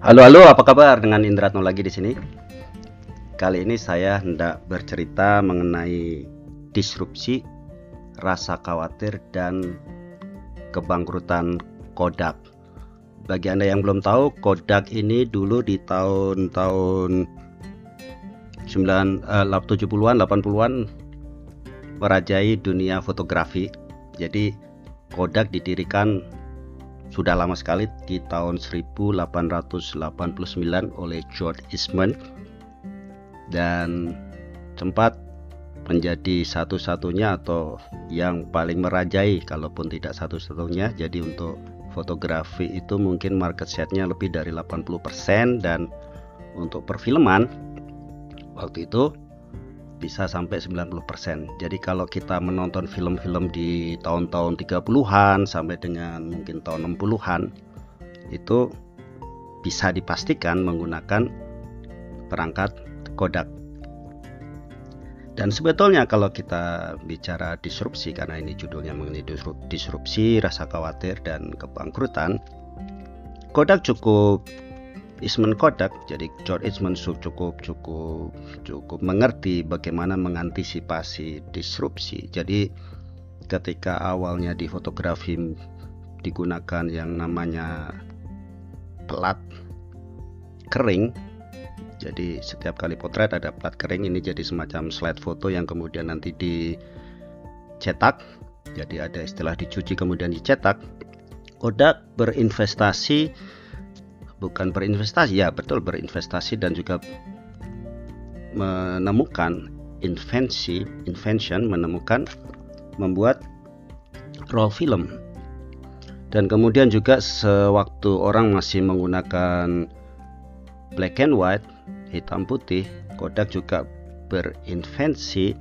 Halo halo, apa kabar dengan Indratno lagi di sini? Kali ini saya hendak bercerita mengenai disrupsi, rasa khawatir dan kebangkrutan Kodak. Bagi Anda yang belum tahu, Kodak ini dulu di tahun-tahun 70-an, 80-an merajai dunia fotografi. Jadi Kodak didirikan sudah lama sekali di tahun 1889 oleh George Eastman. Dan sempat menjadi satu-satunya atau yang paling merajai kalaupun tidak satu-satunya. Jadi untuk fotografi itu mungkin market share-nya lebih dari 80% dan untuk perfilman waktu itu bisa sampai 90%. Jadi kalau kita menonton film-film di tahun-tahun 30-an sampai dengan mungkin tahun 60-an itu bisa dipastikan menggunakan perangkat Kodak. Dan sebetulnya kalau kita bicara disrupsi karena ini judulnya mengenai disrupsi, rasa khawatir dan kebangkrutan, Kodak cukup Eastman Kodak. Jadi George Eastman cukup cukup cukup mengerti bagaimana mengantisipasi disrupsi. Jadi ketika awalnya di fotografi digunakan yang namanya plat kering jadi setiap kali potret ada plat kering ini jadi semacam slide foto yang kemudian nanti dicetak. Jadi ada istilah dicuci kemudian dicetak. Kodak berinvestasi bukan berinvestasi. Ya betul berinvestasi dan juga menemukan invensi invention menemukan membuat roll film. Dan kemudian juga sewaktu orang masih menggunakan black and white hitam putih Kodak juga berinvensi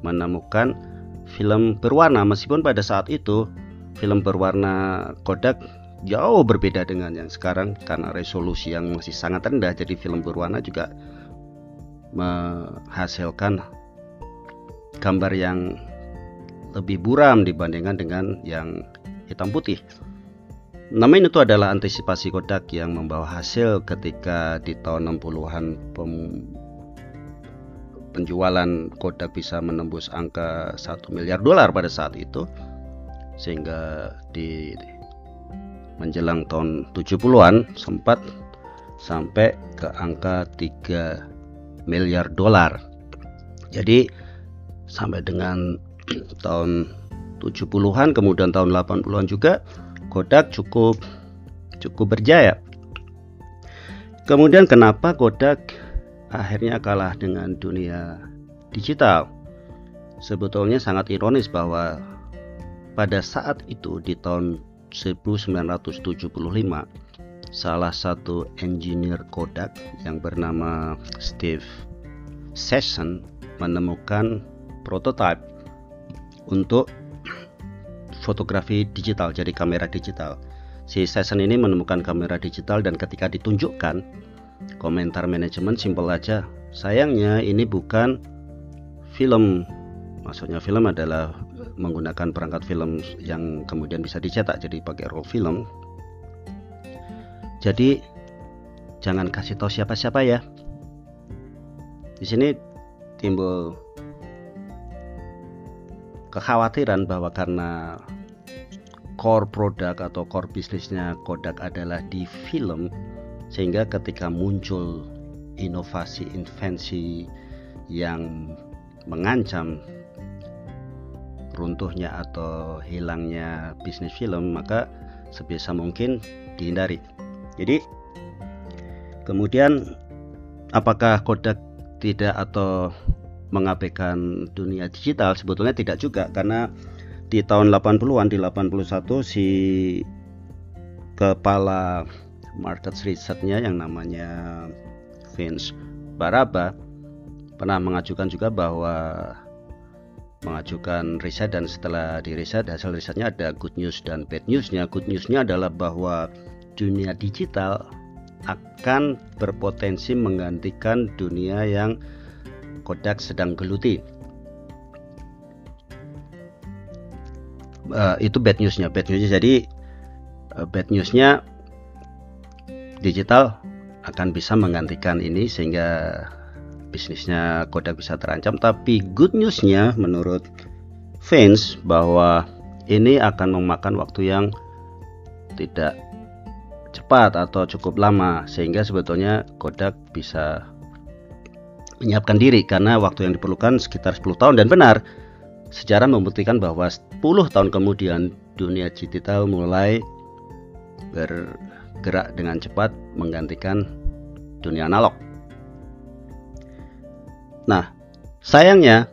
menemukan film berwarna. Meskipun pada saat itu film berwarna Kodak jauh berbeda dengan yang sekarang karena resolusi yang masih sangat rendah jadi film berwarna juga menghasilkan gambar yang lebih buram dibandingkan dengan yang hitam putih. Namun itu adalah antisipasi Kodak yang membawa hasil ketika di tahun 60-an penjualan Kodak bisa menembus angka 1 miliar dolar pada saat itu sehingga di menjelang tahun 70-an sempat sampai ke angka 3 miliar dolar. Jadi sampai dengan tahun 70-an kemudian tahun 80-an juga Kodak cukup cukup berjaya. Kemudian kenapa Kodak akhirnya kalah dengan dunia digital? Sebetulnya sangat ironis bahwa pada saat itu di tahun 1975 salah satu engineer Kodak yang bernama Steve Session menemukan prototipe untuk fotografi digital jadi kamera digital. Si Session ini menemukan kamera digital dan ketika ditunjukkan komentar manajemen simpel aja sayangnya ini bukan film. Maksudnya film adalah menggunakan perangkat film yang kemudian bisa dicetak jadi pakai roll film. Jadi jangan kasih tahu siapa-siapa ya. Di sini timbul kekhawatiran bahwa karena core produk atau core bisnisnya Kodak adalah di film sehingga ketika muncul inovasi invensi yang mengancam runtuhnya atau hilangnya bisnis film maka sebisa mungkin dihindari. Jadi kemudian apakah Kodak tidak atau mengabaikan dunia digital? Sebetulnya tidak juga karena di tahun 80-an di 81 si kepala market researchnya yang namanya Vince Baraba pernah mengajukan juga bahwa mengajukan riset dan setelah di riset hasil risetnya ada good news dan bad newsnya. Good newsnya adalah bahwa dunia digital akan berpotensi menggantikan dunia yang Kodak sedang geluti. Uh, itu bad newsnya. Bad newsnya jadi uh, bad newsnya digital akan bisa menggantikan ini sehingga bisnisnya Kodak bisa terancam tapi good newsnya menurut fans bahwa ini akan memakan waktu yang tidak cepat atau cukup lama sehingga sebetulnya Kodak bisa menyiapkan diri karena waktu yang diperlukan sekitar 10 tahun dan benar sejarah membuktikan bahwa 10 tahun kemudian dunia digital mulai bergerak dengan cepat menggantikan dunia analog. Nah, sayangnya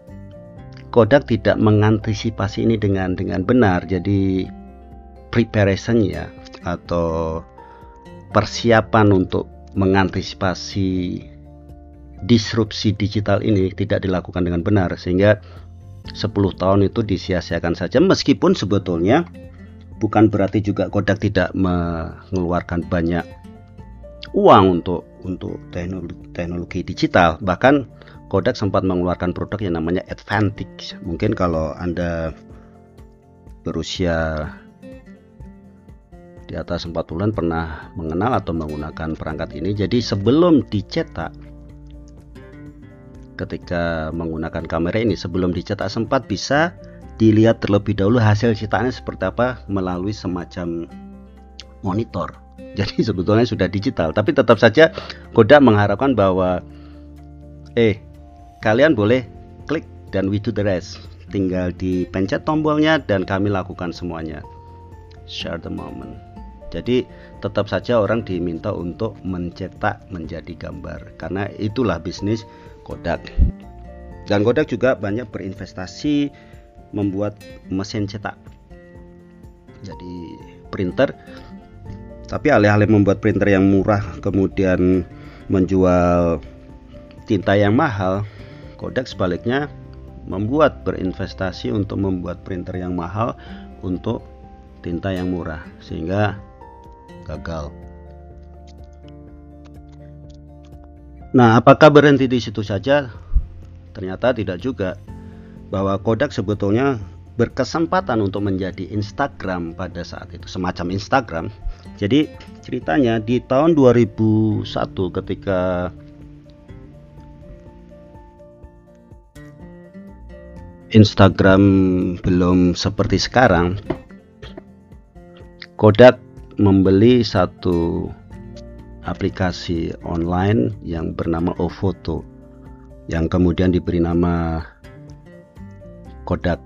Kodak tidak mengantisipasi ini dengan dengan benar. Jadi preparation ya atau persiapan untuk mengantisipasi disrupsi digital ini tidak dilakukan dengan benar sehingga 10 tahun itu disia-siakan saja meskipun sebetulnya bukan berarti juga Kodak tidak mengeluarkan banyak uang untuk untuk teknologi, teknologi digital bahkan Kodak sempat mengeluarkan produk yang namanya Advantage. Mungkin kalau Anda berusia di atas 4 bulan pernah mengenal atau menggunakan perangkat ini. Jadi sebelum dicetak ketika menggunakan kamera ini sebelum dicetak sempat bisa dilihat terlebih dahulu hasil cetakannya seperti apa melalui semacam monitor. Jadi sebetulnya sudah digital, tapi tetap saja Kodak mengharapkan bahwa eh kalian boleh klik dan we do the rest. Tinggal dipencet tombolnya dan kami lakukan semuanya. Share the moment. Jadi tetap saja orang diminta untuk mencetak menjadi gambar. Karena itulah bisnis Kodak. Dan Kodak juga banyak berinvestasi membuat mesin cetak. Jadi printer. Tapi alih-alih membuat printer yang murah kemudian menjual tinta yang mahal Kodak sebaliknya membuat berinvestasi untuk membuat printer yang mahal untuk tinta yang murah sehingga gagal. Nah, apakah berhenti di situ saja? Ternyata tidak juga. Bahwa Kodak sebetulnya berkesempatan untuk menjadi Instagram pada saat itu, semacam Instagram. Jadi ceritanya di tahun 2001 ketika Instagram belum seperti sekarang, Kodak membeli satu aplikasi online yang bernama Ofoto yang kemudian diberi nama Kodak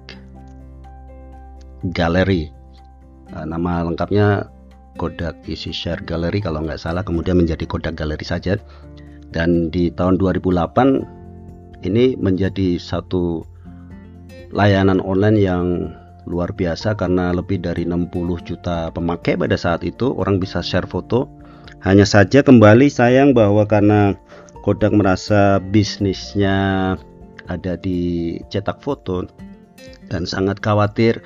Gallery. Nah, nama lengkapnya Kodak Easy Share Gallery kalau nggak salah kemudian menjadi Kodak Gallery saja dan di tahun 2008 ini menjadi satu layanan online yang luar biasa karena lebih dari 60 juta pemakai pada saat itu orang bisa share foto. Hanya saja kembali sayang bahwa karena Kodak merasa bisnisnya ada di cetak foto dan sangat khawatir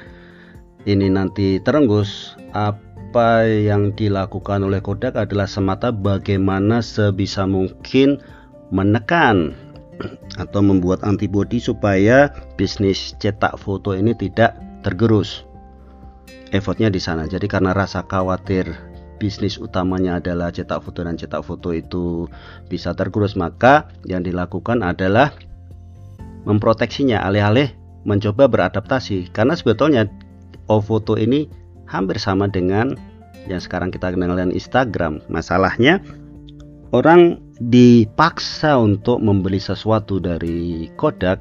ini nanti terenggus apa yang dilakukan oleh Kodak adalah semata bagaimana sebisa mungkin menekan atau membuat antibodi supaya bisnis cetak foto ini tidak tergerus. Effortnya di sana. Jadi karena rasa khawatir bisnis utamanya adalah cetak foto dan cetak foto itu bisa tergerus, maka yang dilakukan adalah memproteksinya alih-alih mencoba beradaptasi. Karena sebetulnya foto ini hampir sama dengan yang sekarang kita kenal dengan Instagram. Masalahnya orang dipaksa untuk membeli sesuatu dari Kodak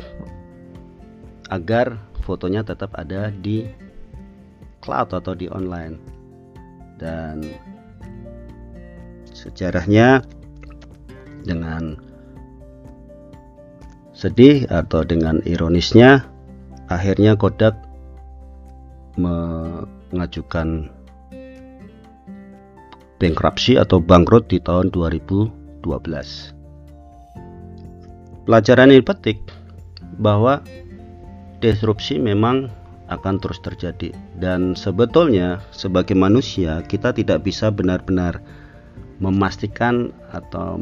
agar fotonya tetap ada di cloud atau di online. Dan sejarahnya dengan sedih atau dengan ironisnya akhirnya Kodak mengajukan bankruptcy atau bangkrut di tahun 2000 Pelajaran ini petik bahwa disrupsi memang akan terus terjadi dan sebetulnya sebagai manusia kita tidak bisa benar-benar memastikan atau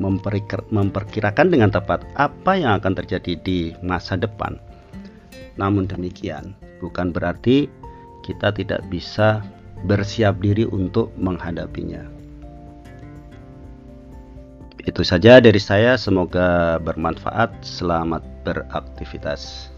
memperkirakan dengan tepat apa yang akan terjadi di masa depan. Namun demikian, bukan berarti kita tidak bisa bersiap diri untuk menghadapinya. Itu saja dari saya, semoga bermanfaat. Selamat beraktivitas.